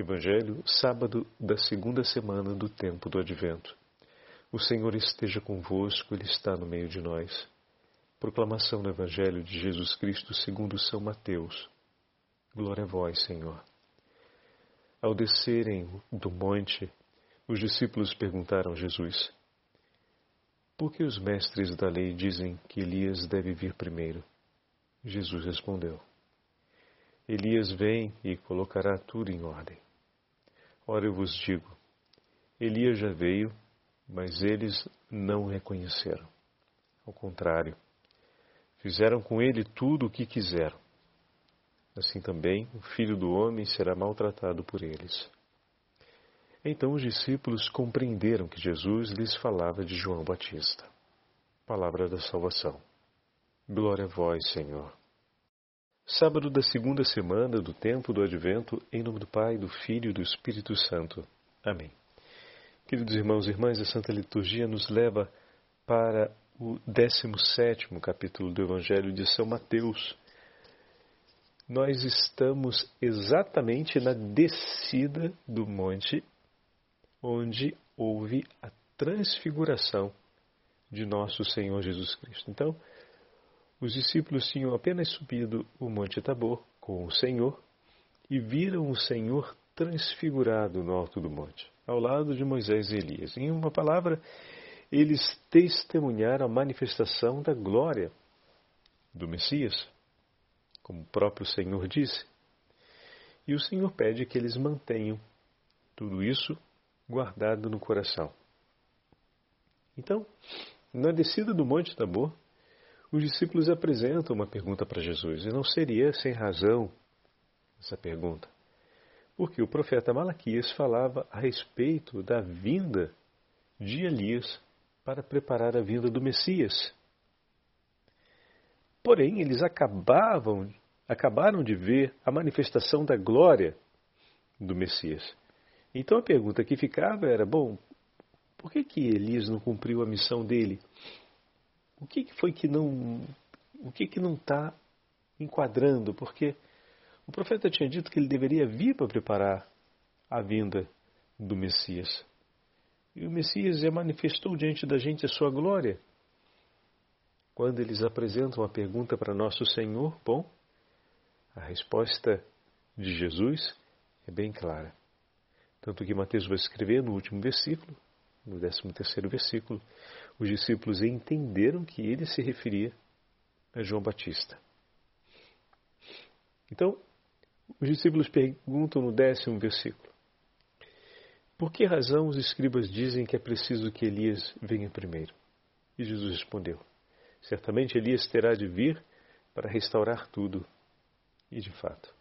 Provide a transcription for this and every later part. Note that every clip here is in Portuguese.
Evangelho, sábado da segunda semana do tempo do Advento. O Senhor esteja convosco, Ele está no meio de nós. Proclamação do Evangelho de Jesus Cristo segundo São Mateus. Glória a vós, Senhor. Ao descerem do monte, os discípulos perguntaram a Jesus: Por que os mestres da lei dizem que Elias deve vir primeiro? Jesus respondeu: Elias vem e colocará tudo em ordem. Ora, eu vos digo: Elias já veio, mas eles não o reconheceram. Ao contrário, fizeram com ele tudo o que quiseram. Assim também o filho do homem será maltratado por eles. Então os discípulos compreenderam que Jesus lhes falava de João Batista. Palavra da salvação. Glória a vós, Senhor. Sábado da segunda semana do tempo do Advento, em nome do Pai, do Filho e do Espírito Santo. Amém. Queridos irmãos e irmãs, a Santa Liturgia nos leva para o 17 capítulo do Evangelho de São Mateus. Nós estamos exatamente na descida do monte onde houve a transfiguração de nosso Senhor Jesus Cristo. Então, os discípulos tinham apenas subido o Monte Tabor com o Senhor e viram o Senhor transfigurado no alto do monte, ao lado de Moisés e Elias. Em uma palavra, eles testemunharam a manifestação da glória do Messias, como o próprio Senhor disse. E o Senhor pede que eles mantenham tudo isso guardado no coração. Então, na descida do Monte Tabor, os discípulos apresentam uma pergunta para Jesus, e não seria sem razão essa pergunta. Porque o profeta Malaquias falava a respeito da vinda de Elias para preparar a vinda do Messias. Porém, eles acabavam, acabaram de ver a manifestação da glória do Messias. Então a pergunta que ficava era: bom, por que, que Elias não cumpriu a missão dele? O que, foi que não. O que, que não está enquadrando? Porque o profeta tinha dito que ele deveria vir para preparar a vinda do Messias. E o Messias já manifestou diante da gente a sua glória. Quando eles apresentam a pergunta para nosso Senhor, bom, a resposta de Jesus é bem clara. Tanto que Mateus vai escrever no último versículo, no 13 terceiro versículo, os discípulos entenderam que ele se referia a João Batista. Então, os discípulos perguntam no décimo versículo: Por que razão os escribas dizem que é preciso que Elias venha primeiro? E Jesus respondeu: Certamente Elias terá de vir para restaurar tudo. E de fato,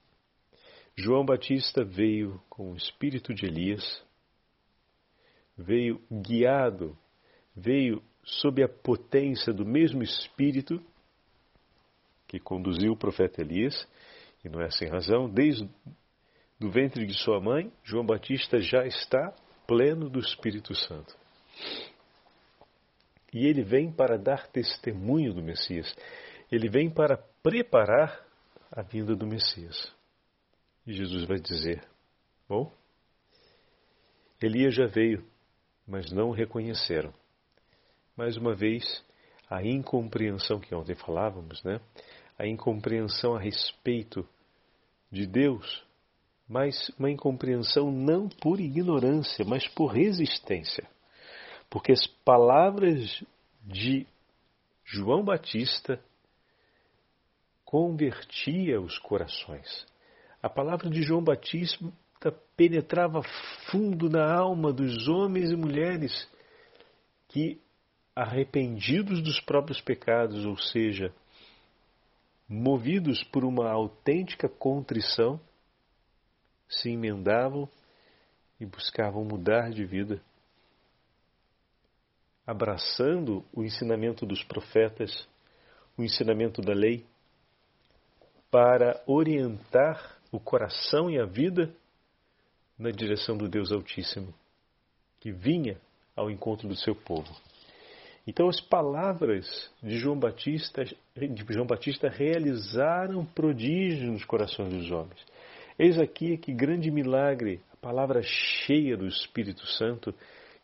João Batista veio com o espírito de Elias, veio guiado, veio sob a potência do mesmo Espírito que conduziu o profeta Elias, e não é sem razão, desde do ventre de sua mãe, João Batista já está pleno do Espírito Santo. E ele vem para dar testemunho do Messias. Ele vem para preparar a vinda do Messias. E Jesus vai dizer: Bom, Elias já veio, mas não o reconheceram mais uma vez, a incompreensão que ontem falávamos, né? A incompreensão a respeito de Deus, mas uma incompreensão não por ignorância, mas por resistência. Porque as palavras de João Batista convertia os corações. A palavra de João Batista penetrava fundo na alma dos homens e mulheres que arrependidos dos próprios pecados, ou seja, movidos por uma autêntica contrição, se emendavam e buscavam mudar de vida, abraçando o ensinamento dos profetas, o ensinamento da lei, para orientar o coração e a vida na direção do Deus Altíssimo, que vinha ao encontro do seu povo. Então as palavras de João Batista, de João Batista realizaram prodígios nos corações dos homens. Eis aqui que grande milagre, a palavra cheia do Espírito Santo,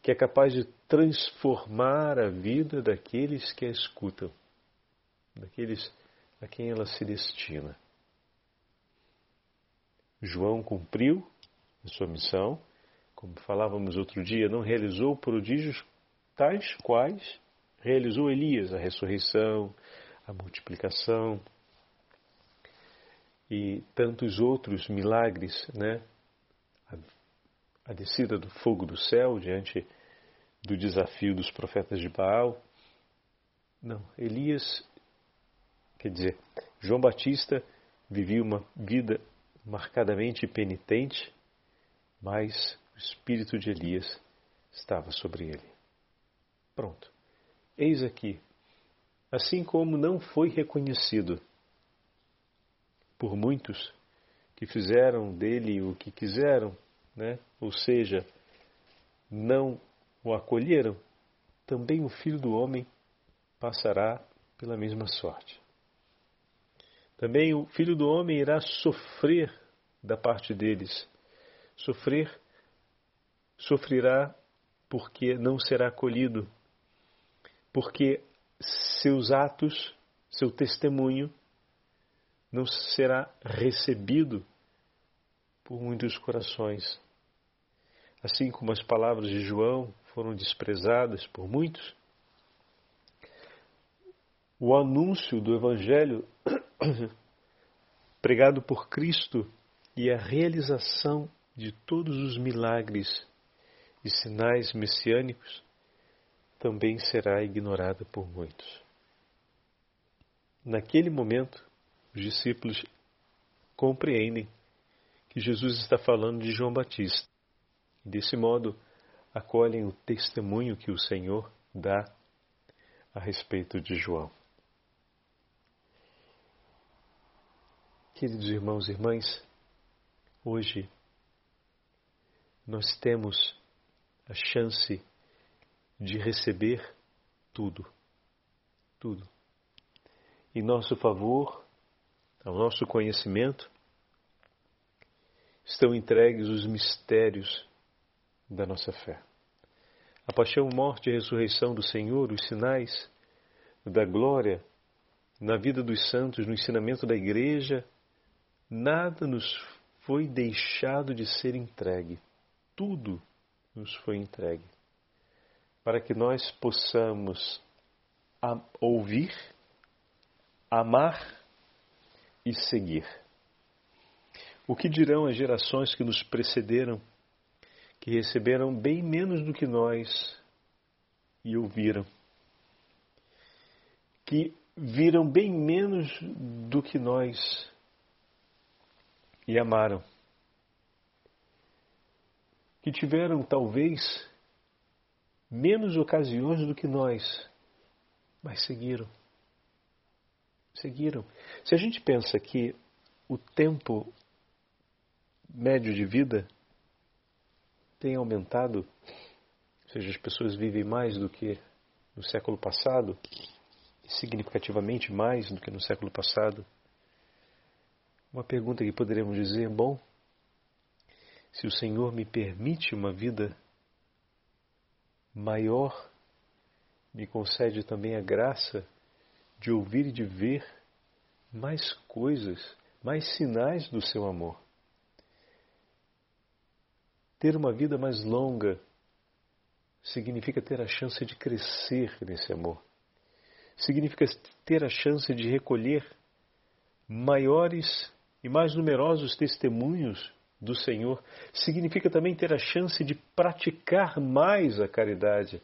que é capaz de transformar a vida daqueles que a escutam, daqueles a quem ela se destina. João cumpriu a sua missão, como falávamos outro dia, não realizou prodígios tais quais realizou Elias, a ressurreição, a multiplicação e tantos outros milagres, né? A, a descida do fogo do céu diante do desafio dos profetas de Baal. Não, Elias, quer dizer, João Batista vivia uma vida marcadamente penitente, mas o espírito de Elias estava sobre ele. Pronto. Eis aqui, assim como não foi reconhecido por muitos que fizeram dele o que quiseram, né? ou seja, não o acolheram, também o filho do homem passará pela mesma sorte. Também o filho do homem irá sofrer da parte deles. Sofrer, sofrerá porque não será acolhido, porque seus atos, seu testemunho, não será recebido por muitos corações. Assim como as palavras de João foram desprezadas por muitos, o anúncio do Evangelho pregado por Cristo e a realização de todos os milagres e sinais messiânicos também será ignorada por muitos. Naquele momento, os discípulos compreendem que Jesus está falando de João Batista. Desse modo, acolhem o testemunho que o Senhor dá a respeito de João. Queridos irmãos e irmãs, hoje nós temos a chance de receber tudo, tudo. Em nosso favor, ao nosso conhecimento, estão entregues os mistérios da nossa fé. A paixão, morte e ressurreição do Senhor, os sinais da glória na vida dos santos, no ensinamento da igreja Nada nos foi deixado de ser entregue. Tudo nos foi entregue. Para que nós possamos ouvir, amar e seguir. O que dirão as gerações que nos precederam, que receberam bem menos do que nós e ouviram? Que viram bem menos do que nós e amaram. Que tiveram talvez menos ocasiões do que nós, mas seguiram. Seguiram. Se a gente pensa que o tempo médio de vida tem aumentado, ou seja, as pessoas vivem mais do que no século passado, significativamente mais do que no século passado, uma pergunta que poderíamos dizer: bom, se o Senhor me permite uma vida maior, me concede também a graça de ouvir e de ver mais coisas, mais sinais do seu amor. Ter uma vida mais longa significa ter a chance de crescer nesse amor. Significa ter a chance de recolher maiores e mais numerosos testemunhos do Senhor, significa também ter a chance de praticar mais a caridade.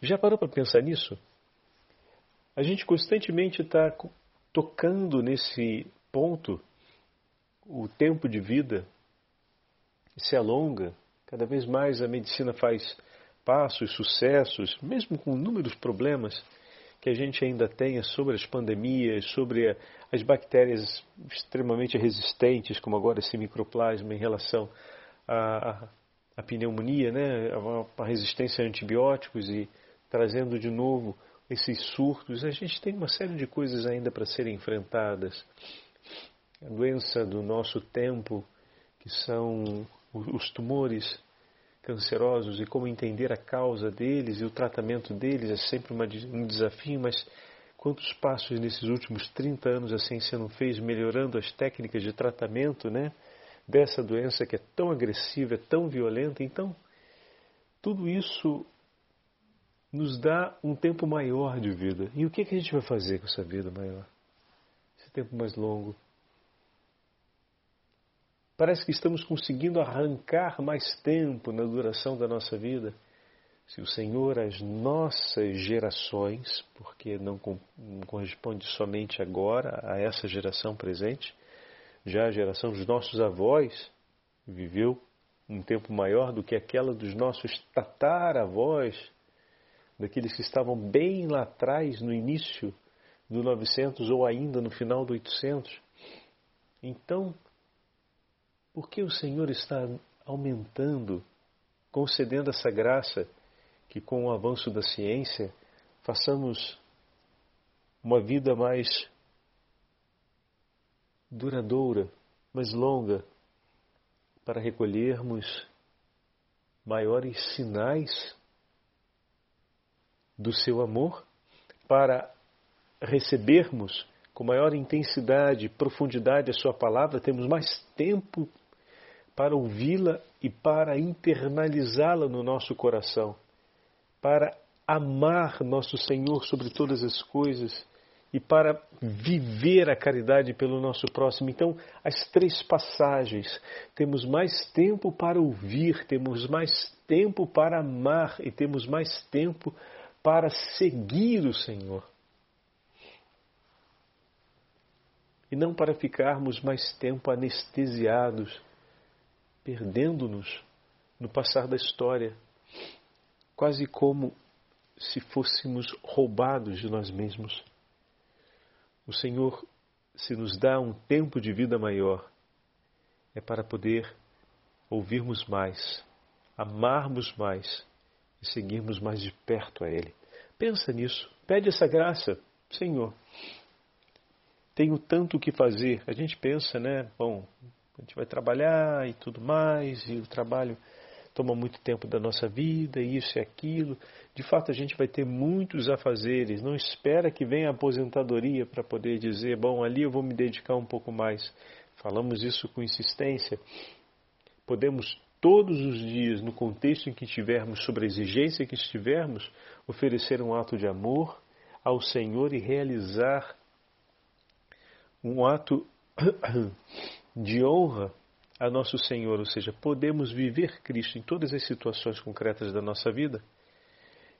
Já parou para pensar nisso? A gente constantemente está tocando nesse ponto, o tempo de vida se alonga, cada vez mais a medicina faz passos, sucessos, mesmo com inúmeros problemas que a gente ainda tenha sobre as pandemias, sobre as bactérias extremamente resistentes, como agora esse microplasma em relação à, à pneumonia, né, a, a resistência a antibióticos e trazendo de novo esses surtos. A gente tem uma série de coisas ainda para serem enfrentadas. a doença do nosso tempo, que são os tumores cancerosos e como entender a causa deles e o tratamento deles é sempre uma, um desafio, mas quantos passos nesses últimos 30 anos a ciência não fez melhorando as técnicas de tratamento, né? Dessa doença que é tão agressiva, é tão violenta. Então, tudo isso nos dá um tempo maior de vida. E o que, que a gente vai fazer com essa vida maior? Esse tempo mais longo. Parece que estamos conseguindo arrancar mais tempo na duração da nossa vida. Se o Senhor, as nossas gerações, porque não, corresponde somente agora a essa geração presente, já a geração dos nossos avós viveu um tempo maior do que aquela dos nossos tataravós, daqueles que estavam bem lá atrás, no início do 900 ou ainda no final do 800. Então, por que o Senhor está aumentando, concedendo essa graça que, com o avanço da ciência, façamos uma vida mais duradoura, mais longa, para recolhermos maiores sinais do seu amor, para recebermos com maior intensidade profundidade a sua palavra, temos mais tempo para ouvi-la e para internalizá-la no nosso coração, para amar nosso Senhor sobre todas as coisas e para viver a caridade pelo nosso próximo. Então, as três passagens, temos mais tempo para ouvir, temos mais tempo para amar e temos mais tempo para seguir o Senhor. E não para ficarmos mais tempo anestesiados perdendo-nos no passar da história, quase como se fôssemos roubados de nós mesmos. O Senhor, se nos dá um tempo de vida maior, é para poder ouvirmos mais, amarmos mais e seguirmos mais de perto a Ele. Pensa nisso, pede essa graça, Senhor. Tenho tanto o que fazer. A gente pensa, né? Bom, a gente vai trabalhar e tudo mais, e o trabalho toma muito tempo da nossa vida, isso e aquilo. De fato, a gente vai ter muitos afazeres. Não espera que venha a aposentadoria para poder dizer, bom, ali eu vou me dedicar um pouco mais. Falamos isso com insistência. Podemos todos os dias, no contexto em que estivermos, sobre a exigência que estivermos, oferecer um ato de amor ao Senhor e realizar um ato de honra a nosso Senhor, ou seja, podemos viver Cristo em todas as situações concretas da nossa vida.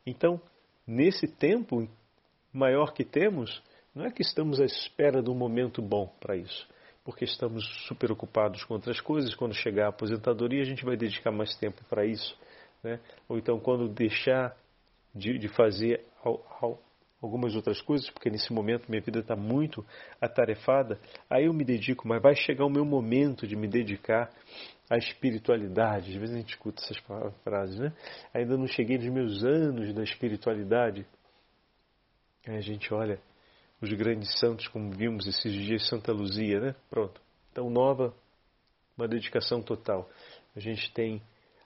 Então, nesse tempo maior que temos, não é que estamos à espera de um momento bom para isso, porque estamos super ocupados com outras coisas. Quando chegar a aposentadoria, a gente vai dedicar mais tempo para isso. Né? Ou então, quando deixar de, de fazer algumas outras coisas, porque nesse momento minha vida está muito atarefada, aí eu me dedico, mas vai chegar o meu momento de me dedicar à espiritualidade. Às vezes a gente escuta essas frases, né? Ainda não cheguei nos meus anos da espiritualidade. Aí a gente olha os grandes santos, como vimos esses dias, Santa Luzia, né? Pronto. Então, nova, uma dedicação total. A gente tem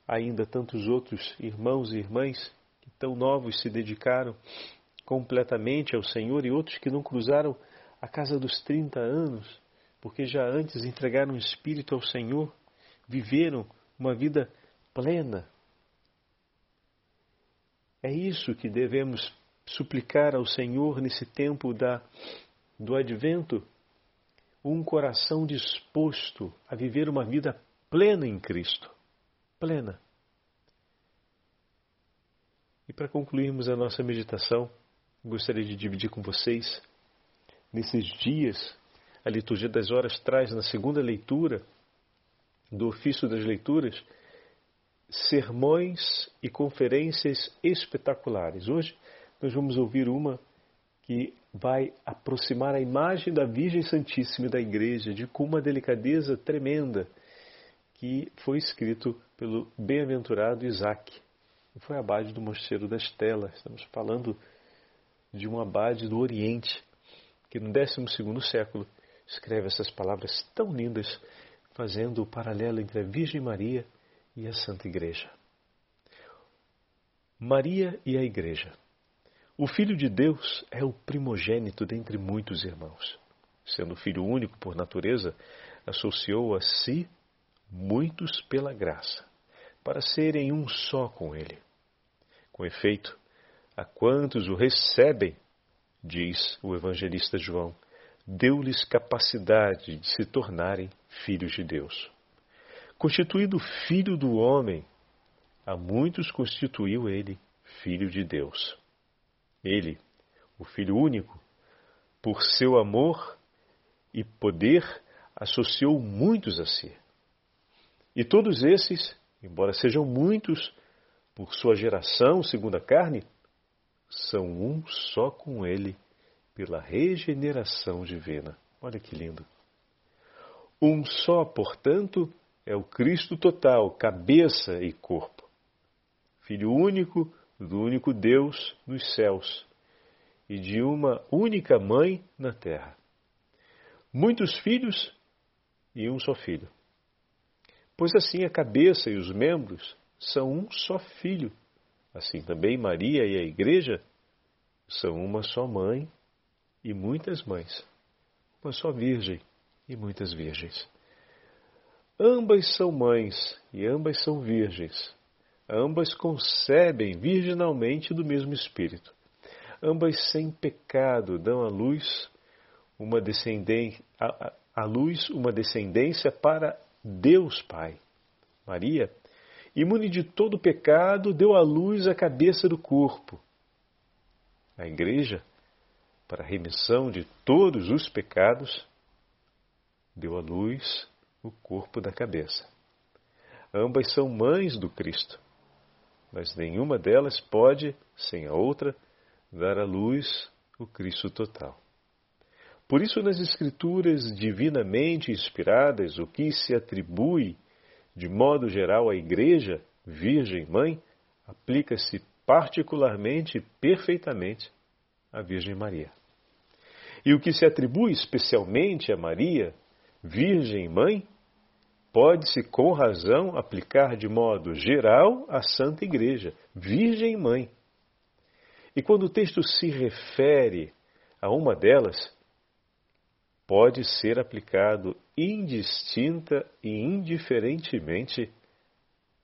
ainda tantos outros irmãos e irmãs que tão novos se dedicaram completamente ao Senhor e outros que não cruzaram a casa dos 30 anos, porque já antes entregaram o espírito ao Senhor, viveram uma vida plena. É isso que devemos suplicar ao Senhor nesse tempo da, do advento, um coração disposto a viver uma vida plena em Cristo. Plena. E para concluirmos a nossa meditação, gostaria de dividir com vocês. Nesses dias, a liturgia das horas traz na segunda leitura do ofício das leituras sermões e conferências espetaculares. Hoje nós vamos ouvir uma que vai aproximar a imagem da Virgem Santíssima da Igreja de com uma delicadeza tremenda que foi escrito pelo bem-aventurado Isaac. Foi abade do Mosteiro das Telas. Estamos falando de um abade do Oriente, que no 12 século escreve essas palavras tão lindas, fazendo o paralelo entre a Virgem Maria e a Santa Igreja. Maria e a Igreja. O Filho de Deus é o primogênito dentre muitos irmãos. Sendo filho único por natureza, associou a si muitos pela graça, para serem um só com ele. Com efeito, a quantos o recebem, diz o evangelista João, deu-lhes capacidade de se tornarem filhos de Deus. Constituído filho do homem, a muitos constituiu ele filho de Deus. Ele, o Filho único, por seu amor e poder, associou muitos a si. E todos esses, embora sejam muitos, por sua geração segundo a carne, são um só com ele pela regeneração divina. Olha que lindo. Um só, portanto, é o Cristo total, cabeça e corpo. Filho único do único Deus nos céus e de uma única mãe na terra. Muitos filhos e um só filho. Pois assim a cabeça e os membros são um só filho. Assim também Maria e a Igreja são uma só mãe e muitas mães, uma só Virgem e muitas virgens. Ambas são mães e ambas são virgens. Ambas concebem virginalmente do mesmo Espírito. Ambas sem pecado dão à luz uma descendência, à luz uma descendência para Deus Pai. Maria, imune de todo pecado, deu à luz a cabeça do corpo. A Igreja, para a remissão de todos os pecados, deu à luz o corpo da cabeça. Ambas são mães do Cristo mas nenhuma delas pode, sem a outra, dar à luz o Cristo total. Por isso, nas Escrituras divinamente inspiradas, o que se atribui, de modo geral, à Igreja, Virgem Mãe, aplica-se particularmente e perfeitamente à Virgem Maria. E o que se atribui especialmente a Maria, Virgem Mãe, pode-se com razão aplicar de modo geral à Santa Igreja, Virgem Mãe. E quando o texto se refere a uma delas, pode ser aplicado indistinta e indiferentemente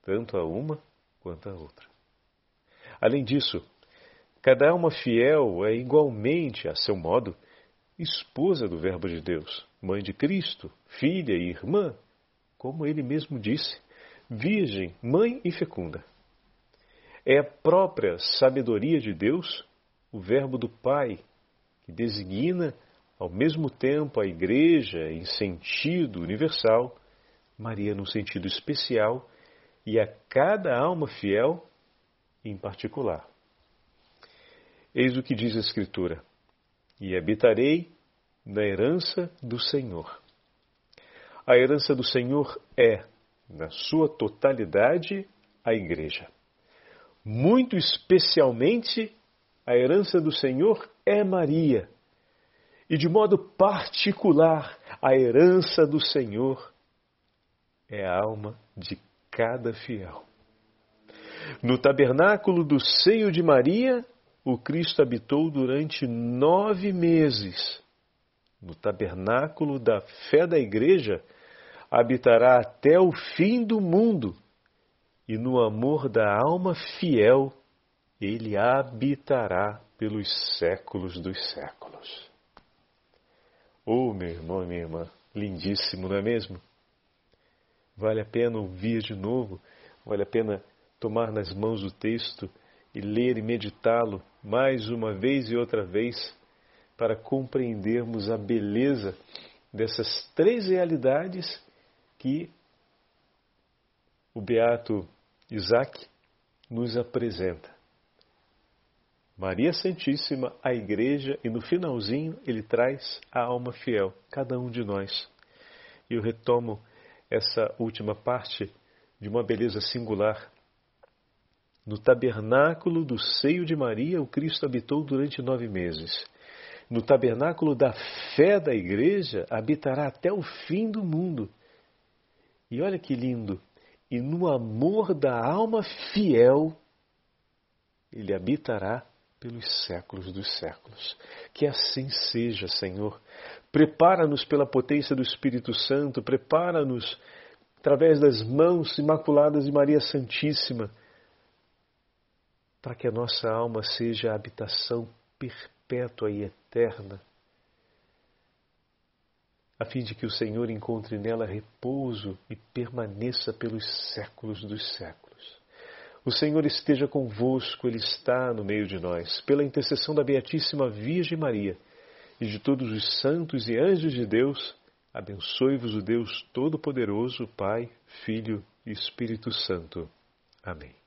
tanto a uma quanto a outra. Além disso, cada alma fiel é igualmente, a seu modo, esposa do Verbo de Deus, mãe de Cristo, filha e irmã como ele mesmo disse, virgem, mãe e fecunda. É a própria sabedoria de Deus, o Verbo do Pai, que designa ao mesmo tempo a Igreja em sentido universal, Maria no sentido especial e a cada alma fiel em particular. Eis o que diz a Escritura: E habitarei na herança do Senhor. A herança do Senhor é, na sua totalidade, a Igreja. Muito especialmente, a herança do Senhor é Maria. E de modo particular, a herança do Senhor é a alma de cada fiel. No tabernáculo do seio de Maria, o Cristo habitou durante nove meses no tabernáculo da fé da Igreja, habitará até o fim do mundo, e no amor da alma fiel, ele habitará pelos séculos dos séculos. Oh, meu irmão e minha irmã, lindíssimo, não é mesmo? Vale a pena ouvir de novo, vale a pena tomar nas mãos o texto e ler e meditá-lo mais uma vez e outra vez para compreendermos a beleza dessas três realidades que o beato Isaac nos apresenta. Maria Santíssima, a Igreja, e no finalzinho ele traz a alma fiel, cada um de nós. E eu retomo essa última parte de uma beleza singular. No tabernáculo do seio de Maria, o Cristo habitou durante nove meses no tabernáculo da fé da igreja, habitará até o fim do mundo. E olha que lindo! E no amor da alma fiel, ele habitará pelos séculos dos séculos. Que assim seja, Senhor. Prepara-nos pela potência do Espírito Santo, prepara-nos através das mãos imaculadas de Maria Santíssima, para que a nossa alma seja a habitação perpétua e eterna, a fim de que o Senhor encontre nela repouso e permaneça pelos séculos dos séculos. O Senhor esteja convosco, Ele está no meio de nós, pela intercessão da Beatíssima Virgem Maria e de todos os santos e anjos de Deus, abençoe-vos o Deus Todo-Poderoso, Pai, Filho e Espírito Santo. Amém.